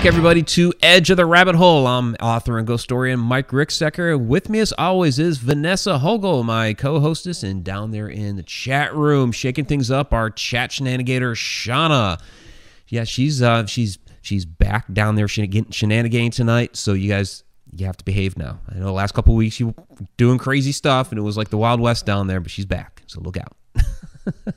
back, everybody, to Edge of the Rabbit Hole. I'm author and ghost historian Mike Ricksecker. With me, as always, is Vanessa Hogel, my co-hostess, and down there in the chat room, shaking things up, our chat shenanigator Shauna. Yeah, she's uh, she's she's back down there shenanigating shenanigating tonight. So you guys, you have to behave now. I know the last couple weeks you were doing crazy stuff, and it was like the Wild West down there, but she's back. So look out.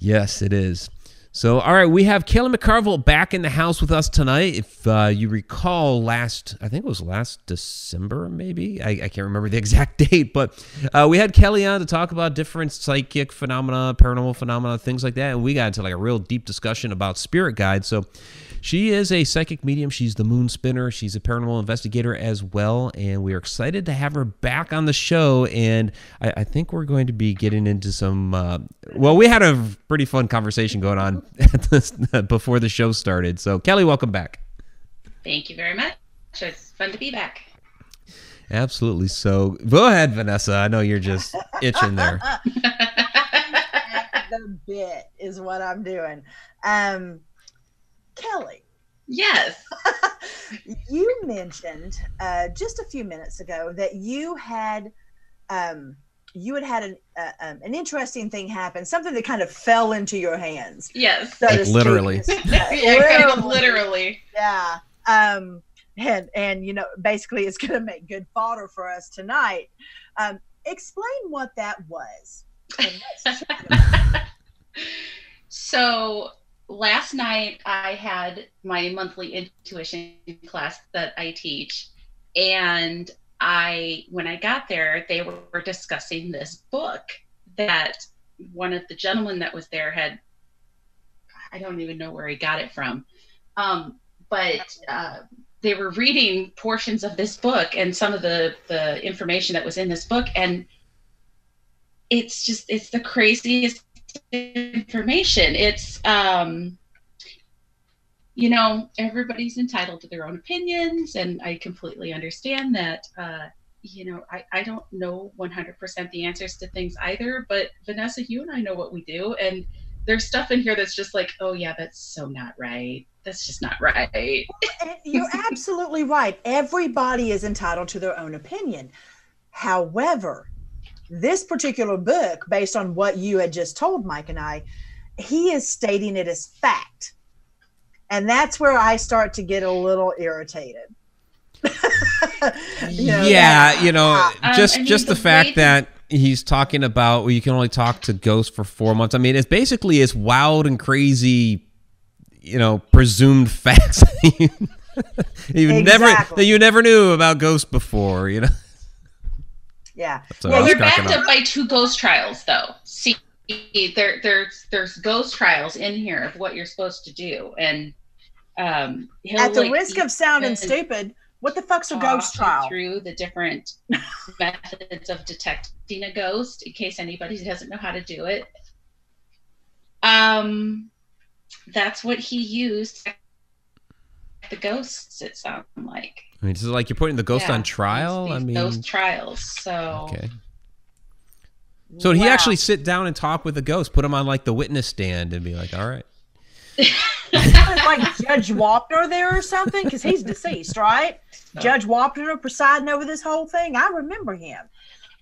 Yes, it is. So, all right, we have Kelly McCarville back in the house with us tonight. If uh, you recall, last, I think it was last December, maybe. I, I can't remember the exact date, but uh, we had Kelly on to talk about different psychic phenomena, paranormal phenomena, things like that. And we got into like a real deep discussion about spirit guides. So, she is a psychic medium. She's the moon spinner. She's a paranormal investigator as well. And we are excited to have her back on the show. And I, I think we're going to be getting into some. Uh, well, we had a pretty fun conversation going on this, before the show started. So, Kelly, welcome back. Thank you very much. It's fun to be back. Absolutely. So, go ahead, Vanessa. I know you're just itching there. the bit is what I'm doing. Um, Kelly, Yes. you mentioned uh, just a few minutes ago that you had um, you had had an uh, um, an interesting thing happen, something that kind of fell into your hands. Yes. so Like literally. yeah, kind of literally. Yeah. Um, and and you know, basically, it's going to make good fodder for us tonight. Um, explain what that was. And let's check it out. So last night I had my monthly intuition class that I teach, and I when I got there, they were discussing this book that one of the gentlemen that was there had. I don't even know where he got it from, um, but uh, they were reading portions of this book and some of the the information that was in this book, and it's just it's the craziest information. It's um you know, everybody's entitled to their own opinions and I completely understand that uh you know, I, I don't know 100% the answers to things either, but Vanessa, you and I know what we do. And there's stuff in here that's just like, oh, yeah, that's so not right. That's just not right. You're absolutely right. Everybody is entitled to their own opinion. However, this particular book, based on what you had just told Mike and I, he is stating it as fact. And that's where I start to get a little irritated. You know, yeah, you know, Um, just I mean, just the, the fact way that he's talking about well, you can only talk to ghosts for four months. I mean, it's basically it's wild and crazy, you know, presumed facts that you, you never that you never knew about ghosts before. You know, Yeah. So yeah, You're you're backed up. up by two ghost trials, though. See, there, there's there's ghost trials in here of what you're supposed to do, and um, he'll, at the like, risk of sounding stupid, what the fuck's a ghost trial? through the different methods of detecting a ghost, in case anybody doesn't know how to do it. Um, that's what he used. The ghosts, it sounded like. I mean, this is like you're putting the ghost Yeah, on trial. these I mean, ghost trials. So okay. So did he actually sit down and talk with the ghost, put him on like the witness stand, and be like, "All right." like Judge Wapner there or something? Because he's deceased, right? Judge Wapner presiding over this whole thing. I remember him.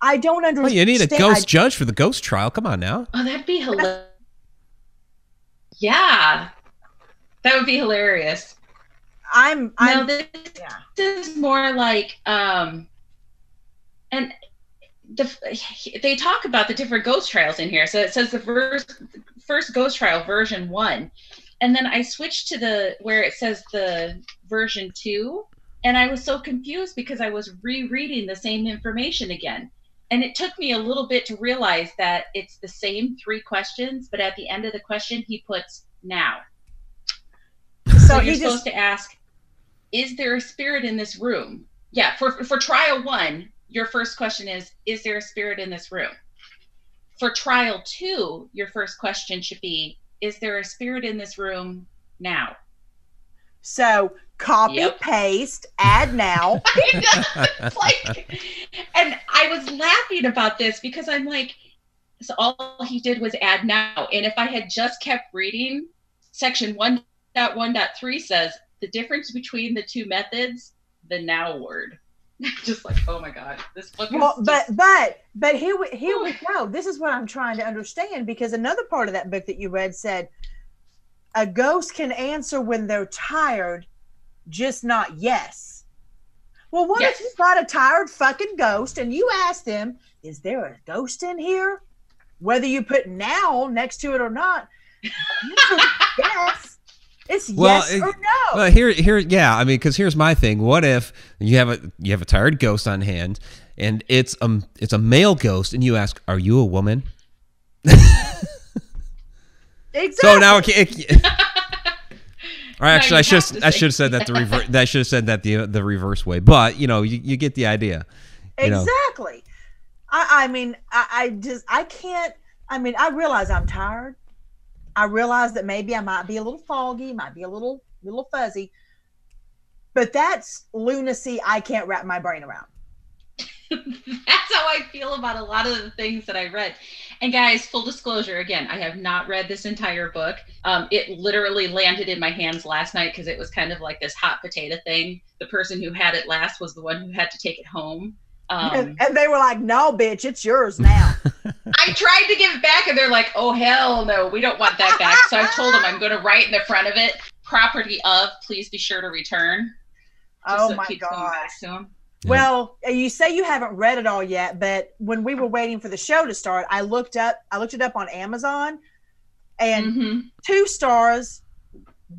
I don't understand. Well, you need a I- ghost judge for the ghost trial. Come on now. Oh, that'd be hilarious. Yeah, that would be hilarious. I'm. No, I'm. this yeah. is more like, um, and the they talk about the different ghost trials in here. So it says the first first ghost trial version one, and then I switched to the where it says the version two, and I was so confused because I was rereading the same information again. And it took me a little bit to realize that it's the same three questions, but at the end of the question, he puts now. So So you're just. supposed to ask, is there a spirit in this room? Yeah, for for trial one, your first question is, is there a spirit in this room? For trial two, your first question should be, is there a spirit in this room now? So copy, Yep. paste, add now. It's like, and I was laughing about this because I'm like, so all he did was add now. And if I had just kept reading, section 1.1.3 says the difference between the two methods, the now word. just like, oh my god, this book. Well, is but just- but but here we here we go. This is what I'm trying to understand because another part of that book that you read said a ghost can answer when they're tired, just not yes. Well, what if Yes. you got a tired fucking ghost and you ask them, "Is there a ghost in here?" Whether you put now next to it or not, yes. It's Well, yes or no. Well, here, here, yeah. I mean, because here's my thing. What if you have a you have a tired ghost on hand, and it's um it's a male ghost, and you ask, "Are you a woman?" exactly. So now it, it, or actually, you I should have I should have said that the reverse. That should have said that the the reverse way. But you know, you, you get the idea. you know. Exactly. I, I mean, I, I just I can't. I mean, I realize I'm tired. I realize that maybe I might be a little foggy, might be a little little fuzzy, but that's lunacy I can't wrap my brain around. That's how I feel about a lot of the things that I read. And guys, full disclosure again, I have not read this entire book. Um, it literally landed in my hands last night because it was kind of like this hot potato thing. The person who had it last was the one who had to take it home. Um, and, and they were like, "No, bitch, it's yours now." I tried to give it back, and they're like, "Oh hell no, we don't want that back." So I told them I'm going to write in the front of it, "Property of, please be sure to return." just oh so my keeps god. back to 'em. Yeah. Well, you say you haven't read it all yet, but when we were waiting for the show to start, I looked up. I looked it up on Amazon, and Mhm. two stars.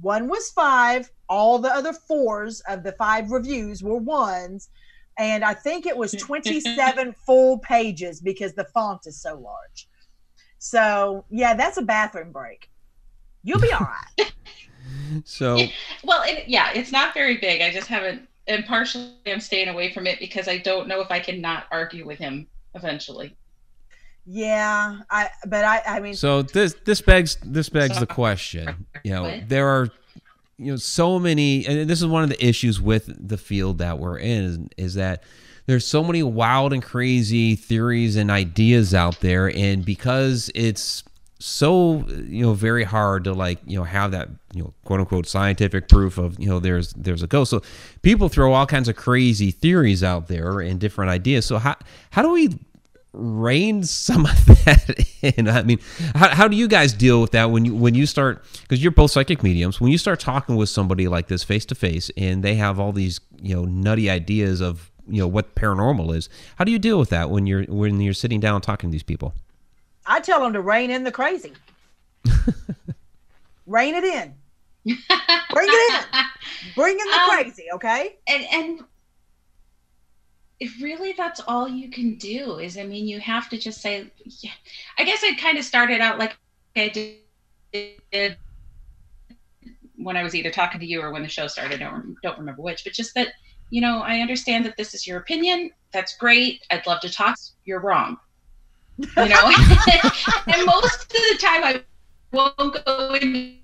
One was five. All the other fours of the five reviews were ones. And I think it was 27 full pages because the font is so large. So, yeah, that's a bathroom break. You'll be all right. So Well, it, yeah, it's not very big. I just haven't, and partially I'm staying away from it because I don't know if I can not argue with him eventually. yeah, I but I I mean So this this begs this begs the question. You know, there are you know so many, and this is one of the issues with the field that we're in is, is that there's so many wild and crazy theories and ideas out there, and because it's so you know very hard to like you know have that you know quote unquote scientific proof of you know there's there's a ghost. So people throw all kinds of crazy theories out there and different ideas. So how how do we rein some of that in. I mean, how, how do you guys deal with that when you when you start because you're both psychic mediums when you start talking with somebody like this face to face and they have all these you know nutty ideas of you know what paranormal is. How do you deal with that when you're when you're sitting down talking to these people? I tell them to rein in the crazy. rein it in. Bring it in. Bring in the Um, crazy, okay? and and it really that's all you can do is i mean you have to just say yeah. i guess i kind of started out like i did when i was either talking to you or when the show started i don't, don't remember which but just that you know i understand that this is your opinion. That's great. I'd love to talk. You're wrong. You know? And most of the time i won't go into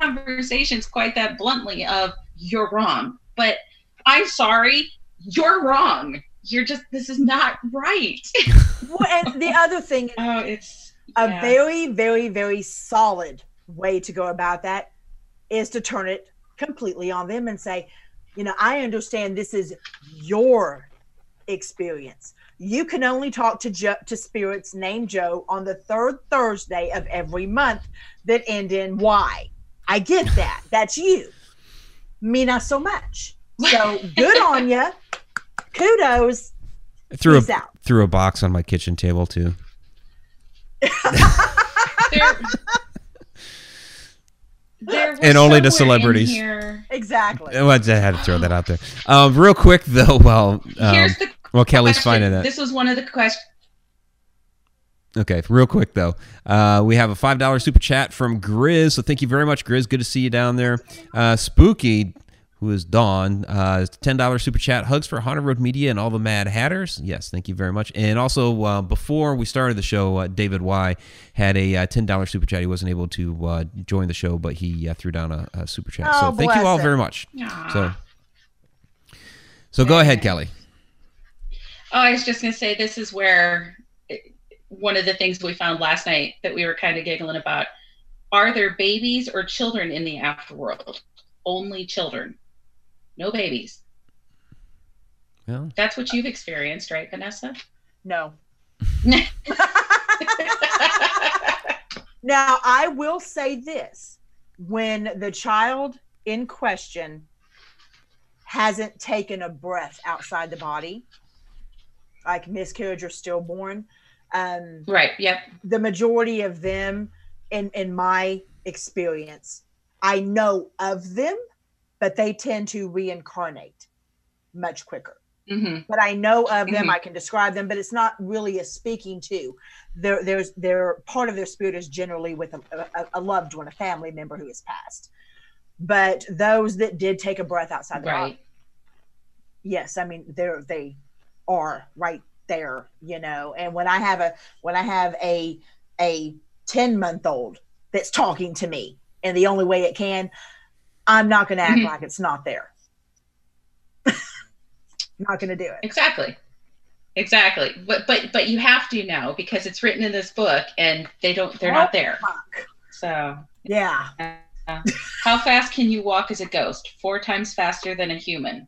conversations quite that bluntly of you're wrong. But i'm sorry. You're wrong you're just this is not right Well, and the other thing is oh it's a yeah. very, very, very solid way to go about that is to turn it completely on them and say, you know, I understand this is your experience. You can only talk to jo- to spirits named Joe on the third Thursday of every month that end in Y. I get that. That's you. Me not so much. So good on you. Kudos. Threw Peace a out. threw a box on my kitchen table too. there, there was And only to somewhere in celebrities. here- Exactly. Well, I had to throw that out there. Um, real quick though, while um, Here's the well Kelly's question. finding that. This was one of the questions. Okay, real quick though, uh, we have a five dollar super chat from Grizz. So thank you very much, Grizz. Good to see you down there. Uh, Spooky, who is Dawn, uh, ten dollar super chat. Hugs for Haunted Road Media and all the Mad Hatters. Yes, thank you very much. And also uh, before we started the show, uh, David Y had a uh, ten dollar super chat. He wasn't able to uh, join the show, but he uh, threw down a, a super chat. Oh, so thank you all him. very much. Aw. So, so go ahead, Kelly. Oh, I was just going to say this is where eh, one of the things we found last night that we were kind of giggling about. Are there babies or children in the afterworld? only children, no babies. Well, That's what you've experienced, right, Vanessa? No. Now, I will say this when the child in question hasn't taken a breath outside the body, like miscarriage or stillborn, um, right. Yep. the majority of them, in, in my experience, I know of them, but they tend to reincarnate much quicker hmm but I know of them. Mhm. I can describe them, but it's not really a speaking to. There, there's, their part of their spirit is generally with a, a, a loved one, a family member who has passed. But those that did take a breath outside the body, Right. yes, I mean they're they are right there, you know. And when I have a when I have a a ten month old that's talking to me, and the only way it can, I'm not going to act Mhm. like it's not there. not going to do it. Exactly. Exactly. But but but you have to now because it's written in this book and they don't they're not there. Fuck. So Yeah. how fast can you walk as a ghost? Four times faster than a human.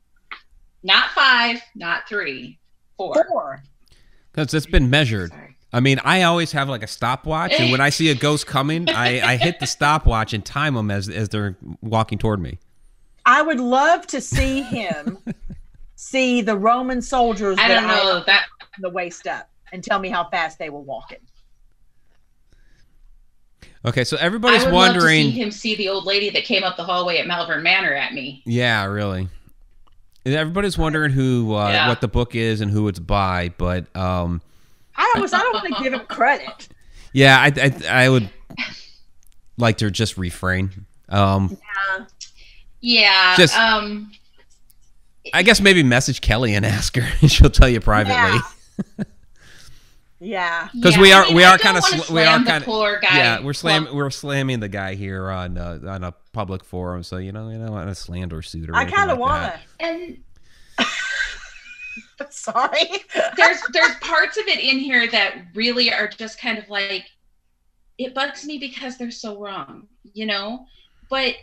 Not five, not three, four. Four. because it's been measured. Sorry. I mean, I always have like a stopwatch, and when I see a ghost coming, I, I hit the stopwatch and time them as as they're walking toward me. I would love to see him see the Roman soldiers I don't know that the waist up and tell me how fast they were walking. Okay, so I everybody's would love to wondering. see him see the old lady that came up the hallway at Malvern Manor at me. Yeah, really. Everybody's wondering who uh, Yeah. what the book is and who it's by, but um, I almost I don't want to give him credit. yeah, I, I I would like to just refrain. Um, Yeah. Just- um I guess maybe message Kelly and ask her, and she'll tell you privately. Yeah. 'Cause yeah, Cuz we are- I mean, we are kinda sl- we are kinda- poor guy. Yeah, we're slam Well, we're slamming the guy here on uh, on a public forum, so you know you don't want a slander suit or I anything kind of like want that. and to. Sorry. there's there's parts of it in here that really are just kind of like it bugs me because they're so wrong, you know? But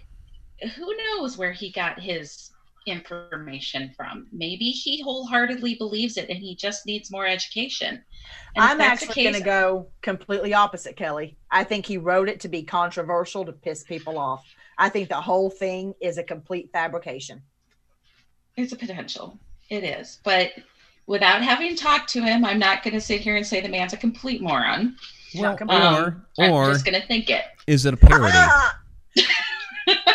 who knows where he got his information from? Maybe he wholeheartedly believes it and he just needs more education. And I'm actually going to go completely opposite, Kelly. I think he wrote it to be controversial to piss people off. I think the whole thing is a complete fabrication. It's a potential. It is. But without having talked to him, I'm not going to sit here and say the man's a complete moron. Well, Chuck 'em or Um, I'm just going to think it. is it a parody? Ah!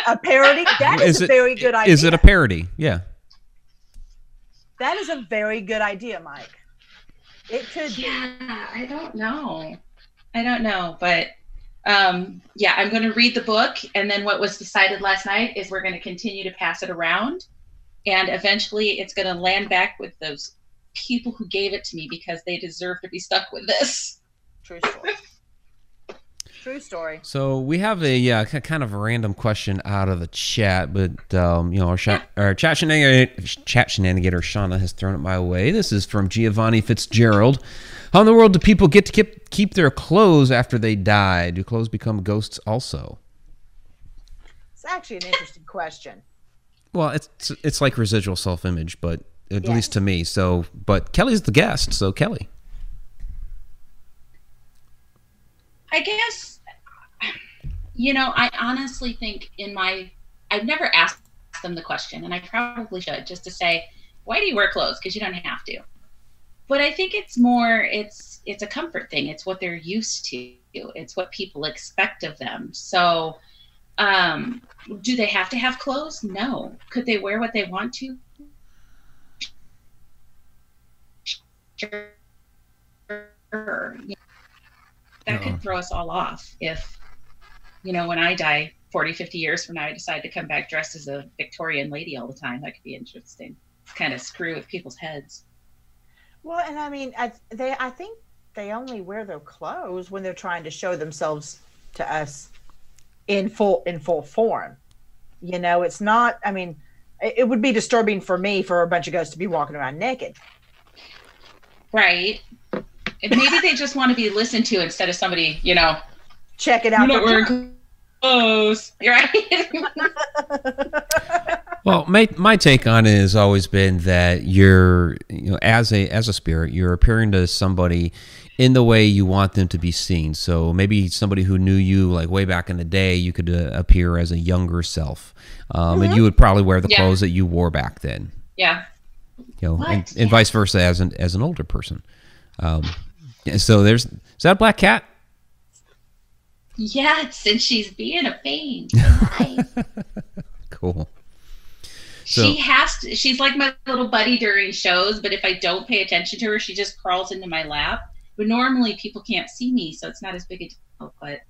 a parody? That is, Is a it- very good idea. Is it a parody? Yeah. that is a very good idea, Mike. It could be. Yeah, I don't know. I don't know, but um, yeah, I'm going to read the book, and then what was decided last night is we're going to continue to pass it around, and eventually it's going to land back with those people who gave it to me because they deserve to be stuck with this. True story. True story. So we have a uh, kind of a random question out of the chat, but um, you know our, sha- our chat shenanigator, chat shenanigator Shauna has thrown it my way. This is from Giovanni Fitzgerald. How in the world do people get to keep keep their clothes after they die? Do clothes become ghosts also? It's actually an interesting question. Well, it's it's like residual self image, but at Yes. least to me. So, but Kelly's the guest, so Kelly. I guess, you know, I honestly think in my, I've never asked them the question, and I probably should just to say, why do you wear clothes? Because you don't have to. But I think it's more, it's it's a comfort thing. It's what they're used to. It's what people expect of them. So, um, do they have to have clothes? No. Could they wear what they want to? Sure. That could throw us all off if, you know, when I die 40, 50 years from now, I decide to come back dressed as a Victorian lady all the time. That could be interesting. Kind of screw with people's heads. Well, and I mean, I, they I think they only wear their clothes when they're trying to show themselves to us in full in full form. You know, it's not. I mean, it, it would be disturbing for me for a bunch of ghosts to be walking around naked. Right. And maybe they just want to be listened to instead of somebody, you know, Check it you're out. not for wearing junk. Right? Well, my my take on it has always been that you're, you know, as a as a spirit, you're appearing to somebody in the way you want them to be seen. So maybe somebody who knew you like way back in the day, you could uh, appear as a younger self, um, and you would probably wear the Yeah. clothes that you wore back then. yeah. You know, What? and, and Yeah. vice versa as an as an older person. Um, so there's is that a black cat? Yes, and she's being a pain. Cool. So- she has to she's like my little buddy during shows but if i don't pay attention to her she just crawls into my lap but normally people can't see me so it's not as big a deal but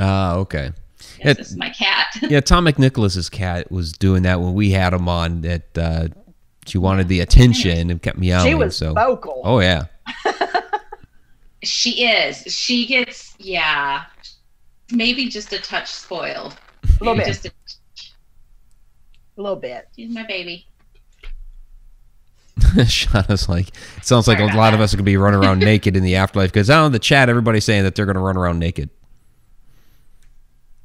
Ah, okay. yes, It- this is my cat Yeah, Tom McNicholas's cat was doing that when we had him on. That uh, she wanted the attention and kept meowing. she was so, vocal. oh yeah, she is she gets yeah maybe just a touch spoiled a little Maybe bit. just a, A little bit. she's my baby Shauna's like, it sounds like a lot of us are gonna be running around naked in the afterlife because out know in the chat everybody's saying that they're gonna run around naked.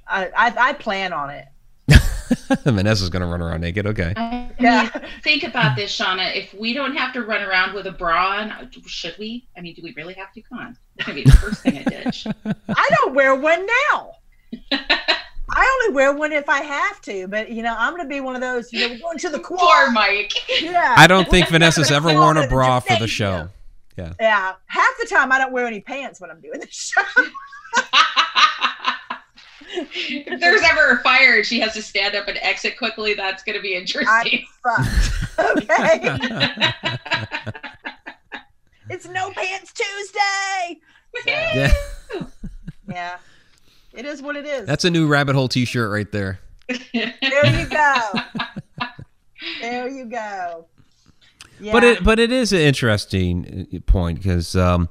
I, I, I plan on it. Vanessa's gonna run around naked. Okay. I Yeah. mean, think about this shauna if we don't have to run around with a bra on should we i mean do we really have to come on that's gonna be the first thing i ditch I don't wear one now. I only wear one if I have to, but you know, I'm gonna be one of those, you know, we're going to the poor quad. mike Yeah. I don't think Vanessa's ever worn a bra for the show. Yeah. Yeah. Half the time I don't wear any pants when I'm doing the show. if there's ever a fire and she has to stand up and exit quickly, that's going to be interesting. Fucked. Okay. it's no pants Tuesday. Yeah, Yeah. It is what it is. that's a new rabbit hole T-shirt right there. there you go. there you go. Yeah. But it but it is an interesting uh, point because um,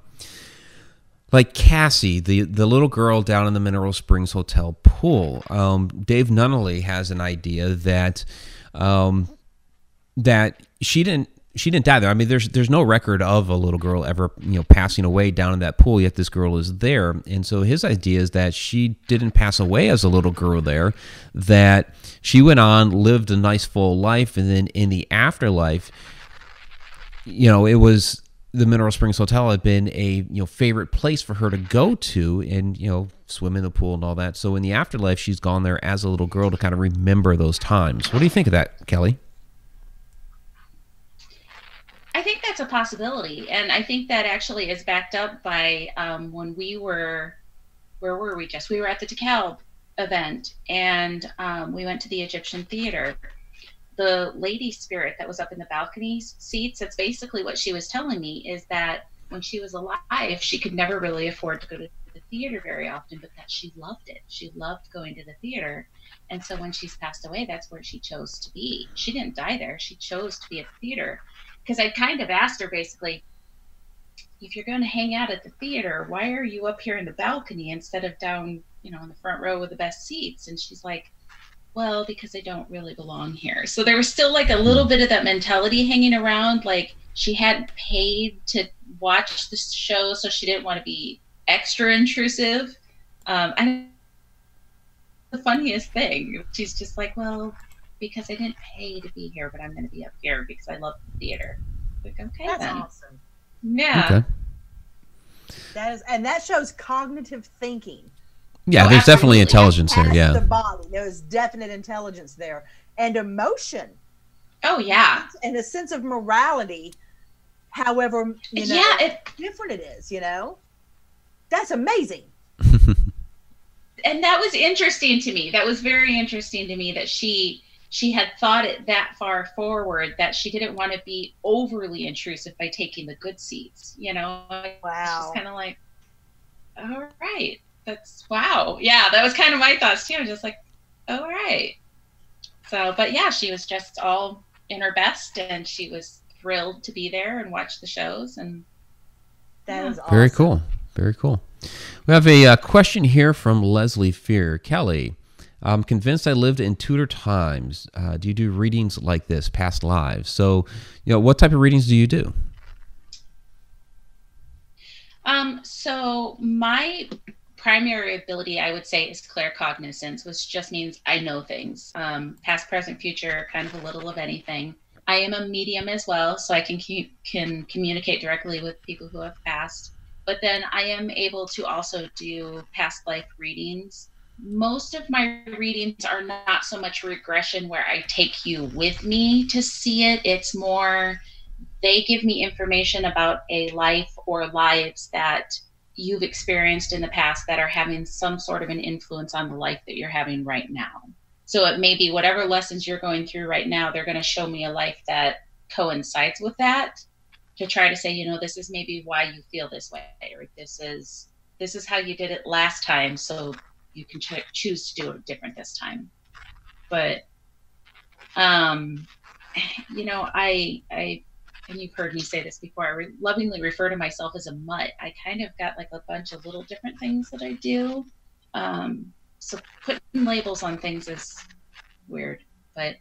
like Cassie, the the little girl down in the Mineral Springs Hotel pool, um, Dave Nunnally has an idea that um, that she didn't she didn't die there. I mean, there's there's no record of a little girl ever you know passing away down in that pool. Yet this girl is there, and so his idea is that she didn't pass away as a little girl there. That she went on, lived a nice full life, and then in the afterlife, you know, it was the Mineral Springs Hotel had been a you know favorite place for her to go to and you know swim in the pool and all that. So in the afterlife, she's gone there as a little girl to kind of remember those times. What do you think of that, Kelly? I think that's a possibility, and I think that actually is backed up by um, when we were, where were we? Just we were at the DeKalb event, and um, we went to the Egyptian theater. The lady spirit that was up in the balcony seats. That's basically what she was telling me is that when she was alive, she could never really afford to go to the theater very often, but that she loved it. She loved going to the theater. And so when she's passed away, that's where she chose to be. She didn't die there. She chose to be at the theater because I kind of asked her basically, if you're going to hang out at the theater, why are you up here in the balcony instead of down, you know, in the front row with the best seats? And she's like, well, because I don't really belong here. So there was still like a little bit of that mentality hanging around. Like she hadn't paid to watch the show, so she didn't want to be extra intrusive. Um, and the funniest thing, she's just like, well, because I didn't pay to be here, but I'm going to be up here because I love the theater. Like, okay, That's then. awesome. Yeah. Okay. That is, and that shows cognitive thinking. Yeah, Oh, there's definitely intelligence there. Yeah. The body. There's definite intelligence there and emotion Oh, yeah. and a sense of morality. However, you know, yeah. It, different it is. You know, that's amazing. and that was interesting to me. That was very interesting to me that she she had thought it that far forward that she didn't want to be overly intrusive by taking the good seats. You know, Wow. She's kind of like, all right, that's wow. Yeah, that was kind of my thoughts too. I was just like, all right. So, but yeah, she was just all in her best, and she was thrilled to be there and watch the shows. And That Yeah. is awesome. Very cool. Very cool. We have a uh, question here from Leslie Fear. Kelly, I'm convinced I lived in Tudor times. Uh, do you do readings like this, past lives? So, you know, what type of readings do you do? Um, so my primary ability I would say is claircognizance, which just means I know things, um, past, present, future, kind of a little of anything. I am a medium as well, so I can can communicate directly with people who have passed. But then I am able to also do past life readings. Most of my readings are not so much regression where I take you with me to see it. It's more they give me information about a life or lives that you've experienced in the past that are having some sort of an influence on the life that you're having right now. So it may be whatever lessons you're going through right now, they're going to show me a life that coincides with that to try to say, you know, this is maybe why you feel this way, or this is this is how you did it last time, so you can ch- choose to do it different this time. But um, you know, I I and you've heard me say this before, I re- lovingly refer to myself as a mutt. I kind of got like a bunch of little different things that I do. Um, so putting labels on things is weird, but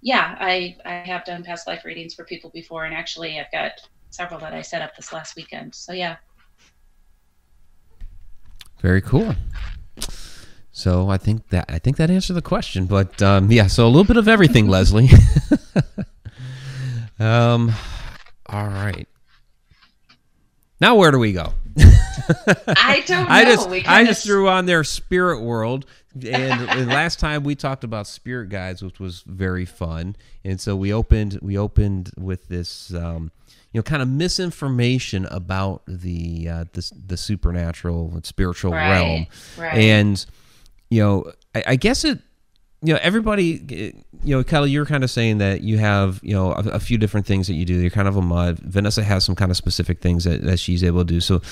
yeah, I I have done past life readings for people before, and actually I've got several that I set up this last weekend. So yeah. Very cool. So I think that I think that answered the question, but um, yeah, so a little bit of everything, Leslie. um, all right. Now where do we go? I don't know. I just I just threw on their spirit world, and, and, last time we talked about spirit guides, which was very fun, and so we opened we opened with this. Um, you know, kind of misinformation about the uh, the, the supernatural and spiritual right, realm, right. and you know, I, I guess it you know everybody you know kelly you're kind of saying that you have you know a, a, few different things that you do. You're kind of a mud vanessa has some kind of specific things that, that she's able to do. So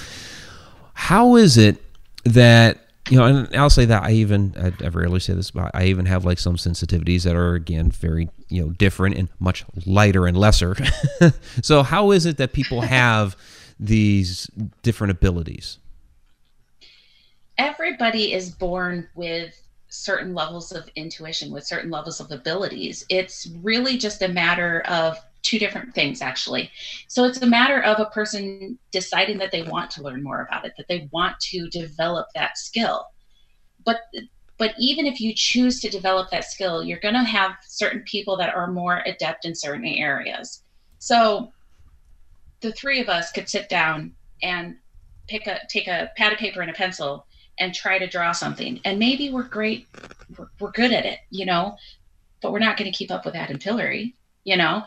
how is it that you know and i'll say that i even I, I rarely say this but i even have like some sensitivities that are again very you know different and much lighter and lesser. So how is it that people have these different abilities everybody is born with certain levels of intuition, with certain levels of abilities. It's really just a matter of two different things, actually. So it's a matter of a person deciding that they want to learn more about it, that they want to develop that skill. But but even if you choose to develop that skill, you're going to have certain people that are more adept in certain areas. So the three of us could sit down and pick a take a pad of paper and a pencil and try to draw something. And maybe we're great, we're, we're good at it, you know, but we're not going to keep up with Adam Tillery, you know.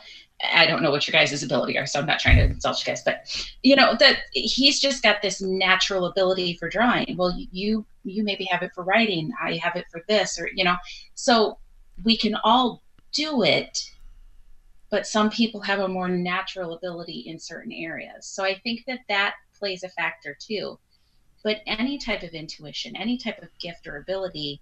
I don't know what your guys' ability are, so I'm not trying to insult you guys, but you know that he's just got this natural ability for drawing. Well, you you maybe have it for writing, I have it for this, or you know, so we can all do it, but some people have a more natural ability in certain areas. So I think that that plays a factor too. But any type of intuition, any type of gift or ability,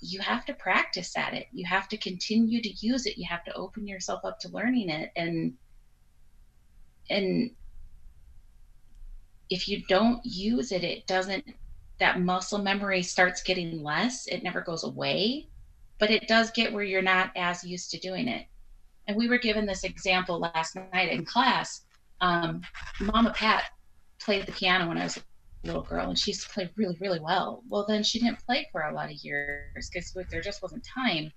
you have to practice at it. You have to continue to use it. You have to open yourself up to learning it. And and if you don't use it, it doesn't that muscle memory starts getting less. It never goes away, but it does get where you're not as used to doing it. And we were given this example last night in class. Um, Mama Pat played the piano when I was little girl and she used to play really, really well. Well, then she didn't play for a lot of years because there just wasn't time.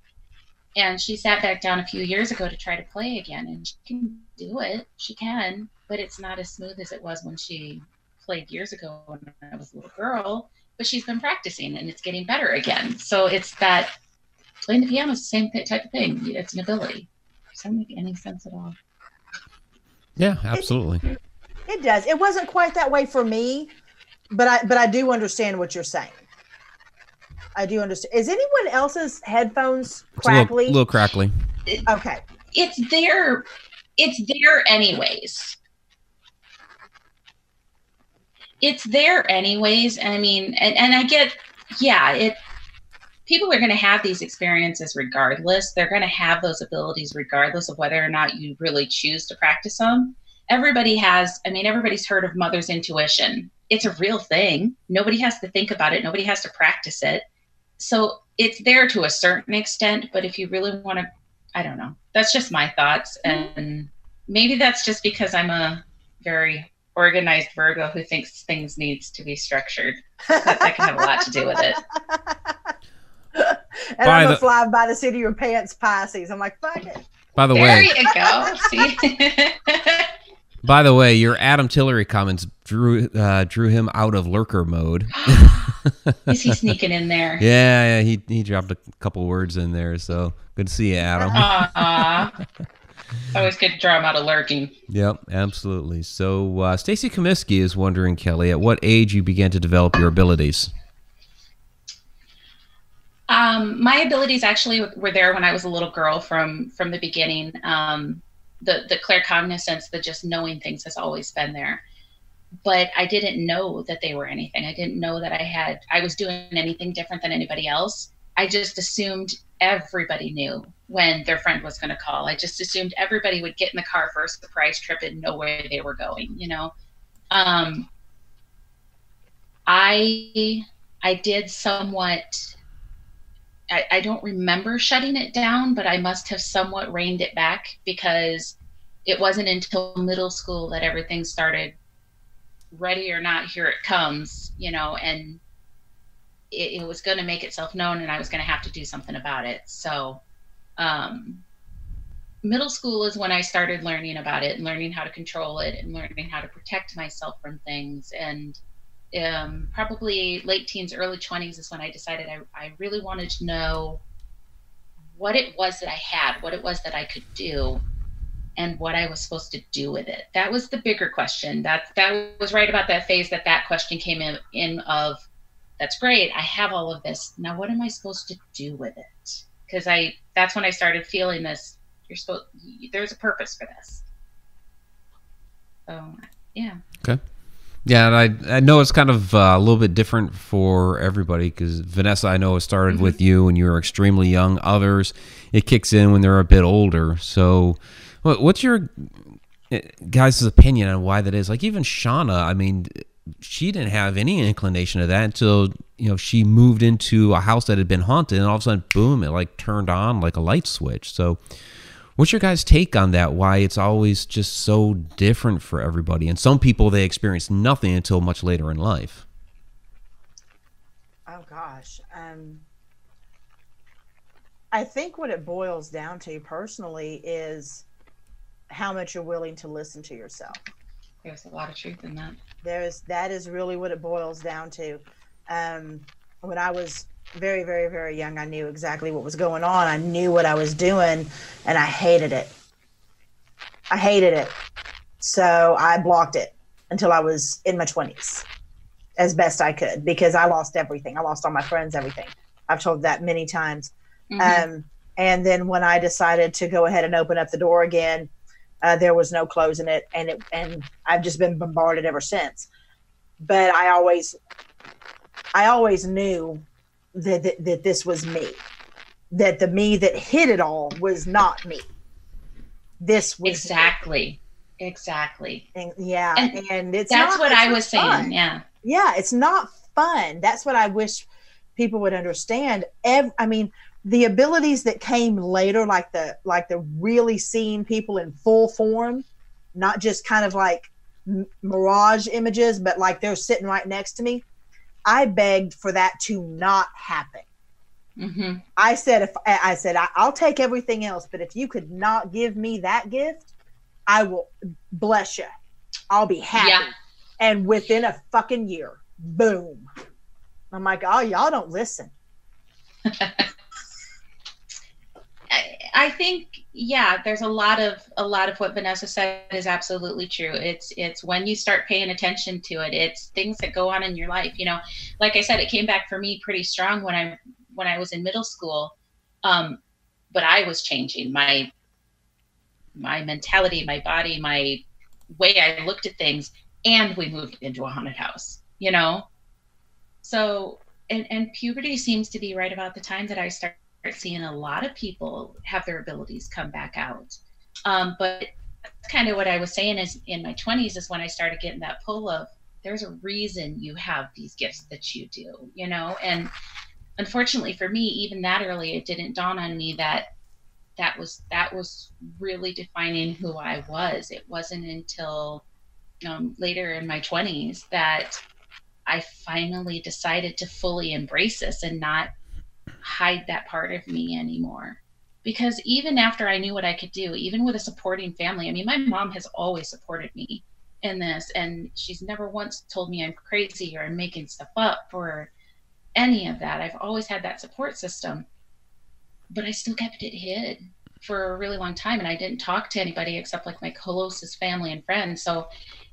And she sat back down a few years ago to try to play again, and she can do it. She can, but it's not as smooth as it was when she played years ago when I was a little girl. But she's been practicing, and it's getting better again. So it's that playing the piano is the same type of thing. It's an ability. Does that make any sense at all? Yeah, absolutely. It, it does. It wasn't quite that way for me but I but I do understand what you're saying. I do understand. Is anyone else's headphones crackly? A little, little crackly. Okay. It's there. It's there anyways. It's there anyways. And I mean, and, and I get, yeah, it. People are going to have these experiences regardless. They're going to have those abilities regardless of whether or not you really choose to practice them. Everybody has. I mean, everybody's heard of mother's intuition it's a real thing. Nobody has to think about it. Nobody has to practice it. So it's there to a certain extent, but if you really want to, I don't know. That's just my thoughts, mm-hmm. and maybe that's just because I'm a very organized Virgo who thinks things needs to be structured. That, that can have a lot to do with it. and By I'm a the- fly by the seat of your pants Pisces. I'm like, fuck it. By the There way, there you go. By the way, your Adam Tillery comments drew uh, drew him out of lurker mode. Is he sneaking in there? Yeah, yeah, he he dropped a couple words in there, so good to see you, Adam. Always good to draw him out of lurking. Yep, absolutely. So, uh, Stacy Comiskey is wondering, Kelly, at what age you began to develop your abilities? Um, my abilities actually were there when I was a little girl from from the beginning. Um, the the claircognizance, the just knowing things, has always been there. But I didn't know that they were anything. I didn't know that I had I was doing anything different than anybody else. I just assumed everybody knew when their friend was going to call. I just assumed everybody would get in the car for a surprise trip and know where they were going. You know, um, I I did somewhat. I, I don't remember shutting it down, but I must have somewhat reined it back because it wasn't until middle school that everything started. Ready or not, here it comes, you know, and it, it was going to make itself known, and I was going to have to do something about it. So, um, middle school is when I started learning about it and learning how to control it and learning how to protect myself from things. And um, probably late teens, early 20s is when I decided I, I really wanted to know what it was that I had, what it was that I could do, and what I was supposed to do with it. That was the bigger question. That that was right about that phase that that question came in, in of, that's great. I have all of this. Now, what am I supposed to do with it? Because I that's when I started feeling this. You're supposed. There's a purpose for this. So yeah. Okay. Yeah, and I I know it's kind of uh, a little bit different for everybody because Vanessa, I know it started with you when you were extremely young. Others, it kicks in when they're a bit older. So, what's your uh, guys' opinion on why that is? Like even Shauna, I mean, she didn't have any inclination of that until you know she moved into a house that had been haunted, and all of a sudden, boom, it like turned on like a light switch. So, What's your guys' take on that? Why it's always just so different for everybody? And some people they experience nothing until much later in life. Oh gosh. Um, I think what it boils down to personally is how much you're willing to listen to yourself. There's a lot of truth in that. There's that is really what it boils down to. Um, when I was very, very, very young, I knew exactly what was going on. I knew what I was doing, and I hated it. I hated it. So I blocked it until I was in my 20s as best I could because I lost everything. I lost all my friends, everything. I've told that many times. Mhm. Um, and then when I decided to go ahead and open up the door again, uh, there was no closing it, and it and I've just been bombarded ever since. But I always, I always knew that that, that this was me, that the me that hid it all was not me. This was exactly. Exactly. and- yeah, And and, it's That's not- what it's I was saying. Yeah. yeah it's not fun that's what i wish people would understand Ev- i mean the abilities that came later like the like the really seeing people in full form not just kind of like m- mirage images but like they're sitting right next to me i begged for that to not happen hmm i said if i said I, i'll take everything else but if you could not give me that gift i will bless you i'll be happy Yeah. and within a fucking year, boom. I'm like, oh, y'all don't listen. I, I think yeah there's a lot of a lot of what vanessa said is absolutely true. It's it's when you start paying attention to it it's things that go on in your life you know. Like i said it came back for me pretty strong when i when i was in middle school um but i was changing my my mentality my body my way i looked at things and we moved into a haunted house you know? So and and puberty seems to be right about the time that i start seeing a lot of people have their abilities come back out. Um, but that's kind of what I was saying is in my 20s is when I started getting that pull of there's a reason you have these gifts that you do, you know? And unfortunately for me, even that early, it didn't dawn on me that that was that was really defining who I was. It wasn't until um, later in my 20s that I finally decided to fully embrace this and not hide that part of me anymore. Because even after I knew what I could do, even with a supporting family, I mean, my mom has always supported me in this, and she's never once told me I'm crazy or I'm making stuff up or any of that. I've always had that support system, but I still kept it hid for a really long time, and I didn't talk to anybody except like my closest family and friends. So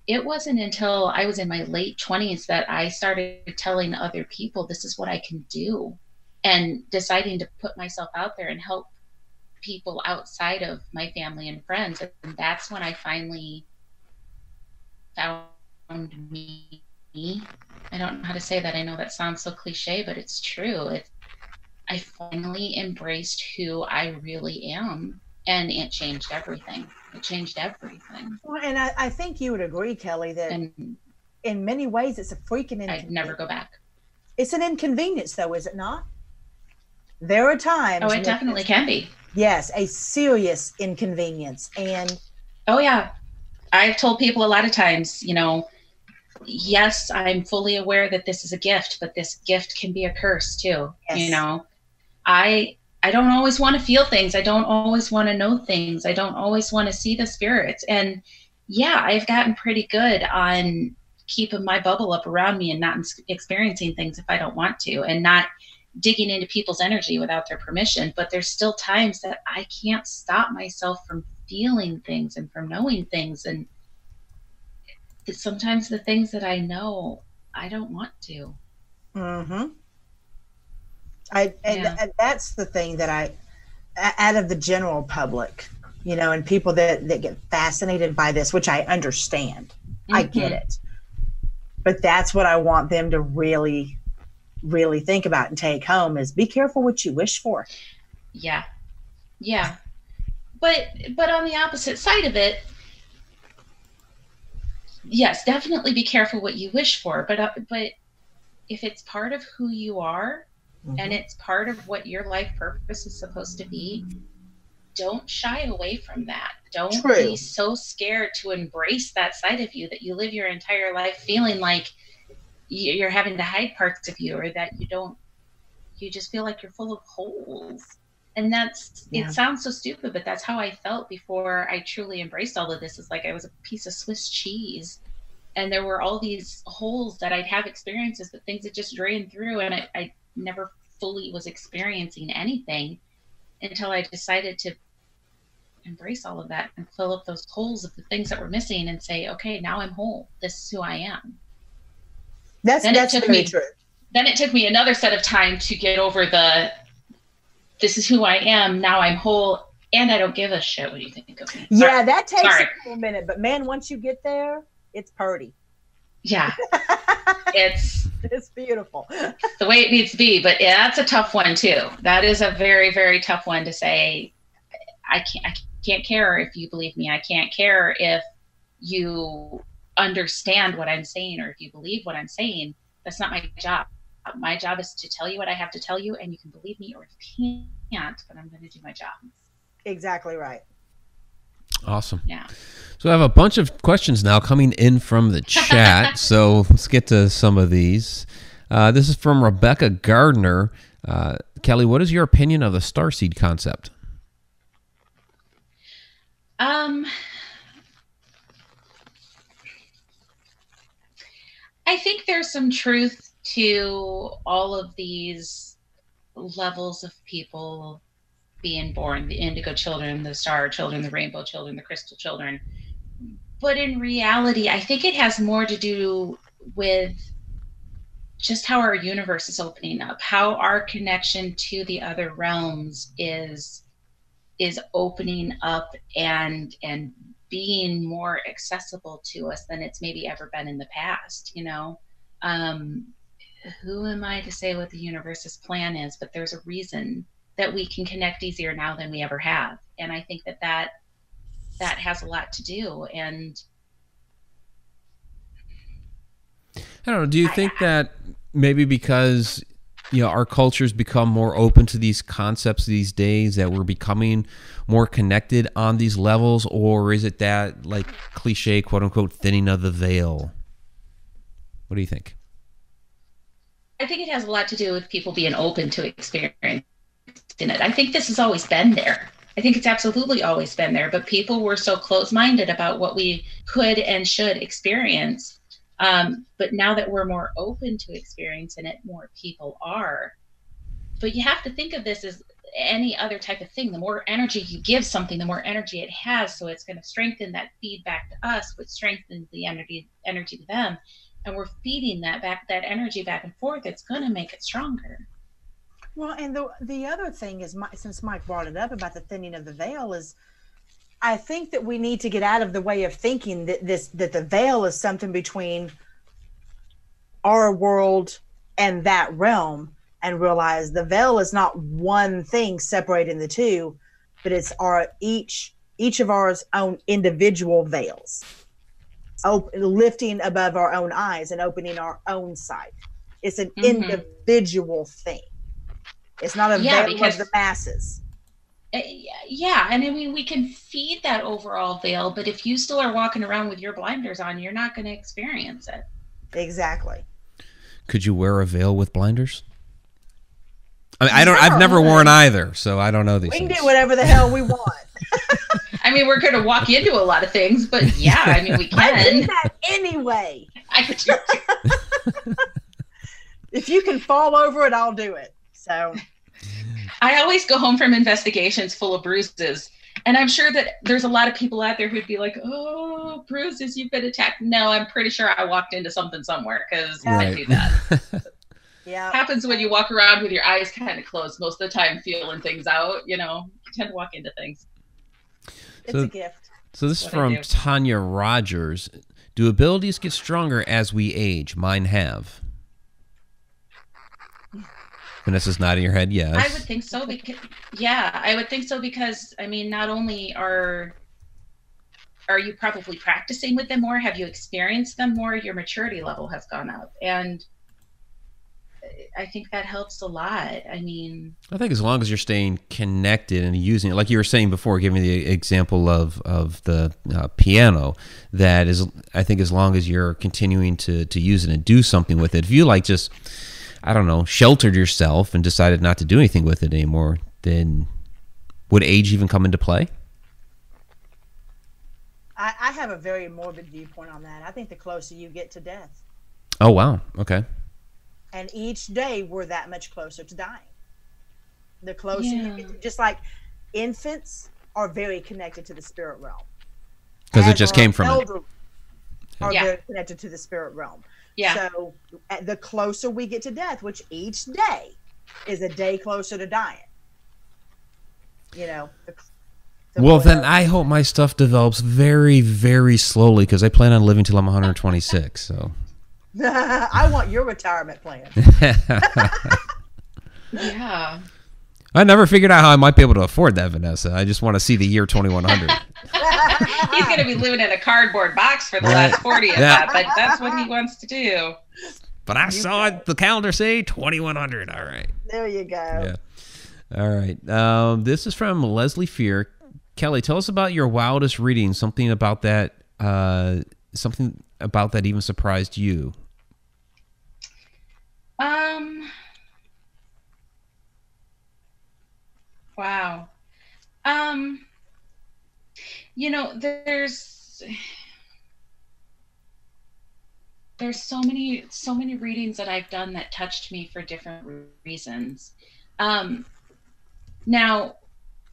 it wasn't until I was in my late 20s that I started telling other people this is what I can do and deciding to put myself out there and help people outside of my family and friends. And that's when I finally found me. I don't know how to say that. I know that sounds so cliche, but it's true. It, I finally embraced who I really am, and it changed everything. It changed everything. Well, and I, I think you would agree, Kelly, that And in many ways it's a freaking inconvenience. I'd never go back. It's an inconvenience, though, is it not? There are oh, times. Oh, it definitely can be. Yes, a serious inconvenience, and Oh yeah. I've told people a lot of times, you know, yes, I'm fully aware that this is a gift, but this gift can be a curse too. Yes. You know, I I don't always want to feel things. I don't always want to know things. I don't always want to see the spirits. And yeah, I've gotten pretty good on keeping my bubble up around me and not experiencing things if I don't want to and not digging into people's energy without their permission. But there's still times that I can't stop myself from feeling things and from knowing things. And sometimes the things that I know, I don't want to. Mm hmm I and, Yeah. and that's the thing that I out of the general public, you know, and people that that get fascinated by this, which I understand, I get Mhm. it, but that's what I want them to really, really think about and take home is be careful what you wish for. Yeah. Yeah. But but on the opposite side of it, yes, definitely be careful what you wish for, but uh, but if it's part of who you are and it's part of what your life purpose is supposed to be, don't shy away from that. Don't True. be so scared to embrace that side of you that you live your entire life feeling like you're having to hide parts of you or that you don't you just feel like you're full of holes. And that's Yeah. it sounds so stupid but that's how i felt before i truly embraced all of this it's like i was a piece of swiss cheese. And there were all these holes that i'd have experiences but things that just drained through and i, I never fully was experiencing anything until i decided to embrace all of that and fill up those holes of the things that were missing and say okay now i'm whole. This is who i am That's Then it that's took very me- true. then it took me another set of time to get over the this is who I am. Now I'm whole and I don't give a shit what you think of me. Yeah, that takes Sorry. a minute, but man, once you get there, it's purdy. Yeah. it's it's beautiful. the way it needs to be. But yeah, that's a tough one too. That is a very, very tough one to say. I can't I can't care if you believe me. I can't care if you understand what I'm saying or if you believe what I'm saying. That's not my job. My job is to tell you what I have to tell you, and you can believe me or you can't, but I'm going to do my job. Exactly right. Awesome. Yeah. So I have a bunch of questions now coming in from the chat. so let's get to some of these. Uh, this is from Rebecca Gardner. Uh, Kelly, what is your opinion of the starseed concept? Um, I think there's some truth to all of these levels of people being born the indigo children, the star children, the rainbow children, the crystal children. But in reality, I think it has more to do with just how our universe is opening up, how our connection to the other realms is is opening up and and being more accessible to us than it's maybe ever been in the past you know? Um who am i to say what the universe's plan is but there's a reason that we can connect easier now than we ever have. And i think that that that has a lot to do. And I don't know. Do you think that maybe because you know our culture's become more open to these concepts these days that we're becoming more connected on these levels or is it that like cliche quote unquote thinning of the veil what do you think I think it has a lot to do with people being open to experiencing it. I think this has always been there. I think it's absolutely always been there, but people were so close minded about what we could and should experience. Um, but now that we're more open to experiencing it, more people are. But you have to think of this as any other type of thing. The more energy you give something, the more energy it has. So it's going to strengthen that feedback to us, which strengthens the energy energy to them and we're feeding that back that energy back and forth it's going to make it stronger well and the the other thing is since mike brought it up about the thinning of the veil is i think that we need to get out of the way of thinking that this that the veil is something between our world and that realm and realize the veil is not one thing separating the two but it's our each each of ours own individual veils op- lifting above our own eyes and opening our own sight. It's an mm-hmm. individual thing. It's not a yeah, veil of the masses. Uh, yeah, and I mean we can feed that overall veil, but if you still are walking around with your blinders on, you're not going to experience it. Exactly. Could you wear a veil with blinders? I mean, I don't. I've never worn either, so I don't know these. We can things. do whatever the hell we want. I mean, we're going to walk into a lot of things, but yeah, I mean, we can. I do that anyway. I do. if you can fall over it, I'll do it. So. I always go home from investigations full of bruises. And I'm sure that there's a lot of people out there who'd be like, oh, bruises, you've been attacked. No, I'm pretty sure I walked into something somewhere because right. I do that. yeah. Happens when you walk around with your eyes kind of closed most of the time, feeling things out. You know, you tend to walk into things. It's so, a gift. So this is from Tanya Rogers. Do abilities get stronger as we age? Mine have. Vanessa's nodding your head. Yes. I would think so. Because yeah, I would think so because I mean, not only are are you probably practicing with them more, have you experienced them more? Your maturity level has gone up, and I think that helps a lot. I mean, I think as long as you're staying connected and using it, like you were saying before, giving the example of of the uh, piano, that is, I think as long as you're continuing to to use it and do something with it, if you like just, I don't know, sheltered yourself and decided not to do anything with it anymore, then would age even come into play? I, I have a very morbid viewpoint on that. I think the closer you get to death. Oh wow! Okay. And each day we're that much closer to dying. The closer yeah. you get, just like infants are very connected to the spirit realm. Because it just came from it. Are yeah. very connected to the spirit realm. Yeah. So eh, the closer we get to death, which each day is a day closer to dying. You know. The, the well, then I hope my stuff develops very, very slowly because I plan on living till I'm 126. So. I want your retirement plan. yeah. I never figured out how I might be able to afford that, Vanessa. I just want to see the year 2100. He's going to be living in a cardboard box for the last 40 of yeah. that, but that's what he wants to do. But I you saw it, the calendar say 2100. All right. There you go. Yeah. All right. Um, this is from Leslie Fear. Kelly, tell us about your wildest reading. Something about that. Uh, something about that even surprised you. Um. Wow. Um. You know, there's there's so many so many readings that I've done that touched me for different reasons. Um, now,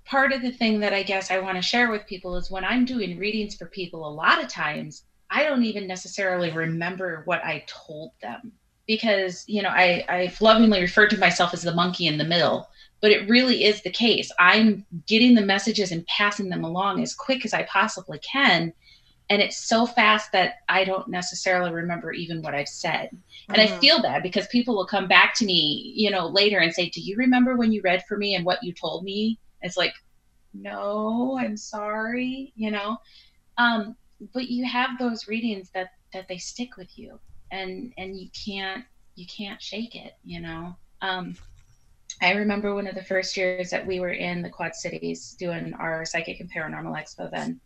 part of the thing that I guess I want to share with people is when I'm doing readings for people, a lot of times I don't even necessarily remember what I told them because you know I I've lovingly referred to myself as the monkey in the middle, but it really is the case. I'm getting the messages and passing them along as quick as I possibly can, and it's so fast that I don't necessarily remember even what I've said. And mm-hmm. I feel bad because people will come back to me, you know, later and say, "Do you remember when you read for me and what you told me?" It's like, "No, I'm sorry," you know. Um, but you have those readings that that they stick with you and and you can't you can't shake it you know Um, I remember one of the first years that we were in the Quad Cities doing our Psychic and Paranormal Expo then.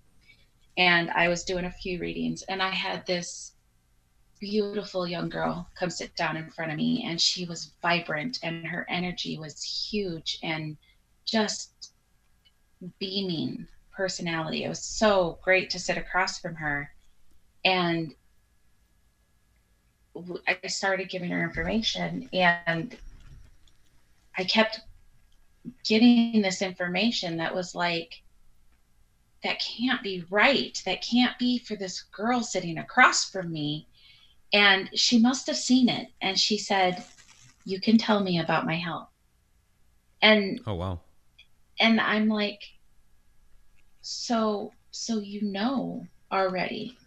And I was doing a few readings, and I had this beautiful young girl come sit down in front of me, and she was vibrant, and her energy was huge and just beaming personality. It was so great to sit across from her. And I started giving her information, and I kept getting this information that was like, that can't be right. That can't be for this girl sitting across from me. And she must have seen it. And she said, You can tell me about my health. And oh wow. And I'm like, so so you know already.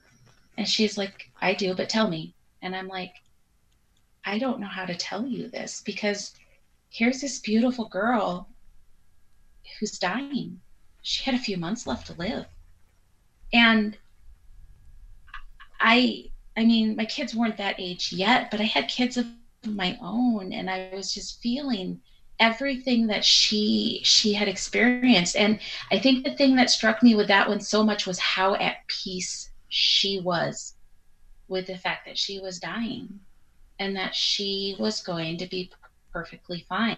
And she's like, I do, but tell me. And I'm like, I don't know how to tell you this because here's this beautiful girl who's dying. She had a few months left to live. And I I mean, my kids weren't that age yet, but I had kids of my own and I was just feeling everything that she she had experienced and i think the thing that struck me with that one so much was how at peace she was with the fact that she was dying and that she was going to be perfectly fine.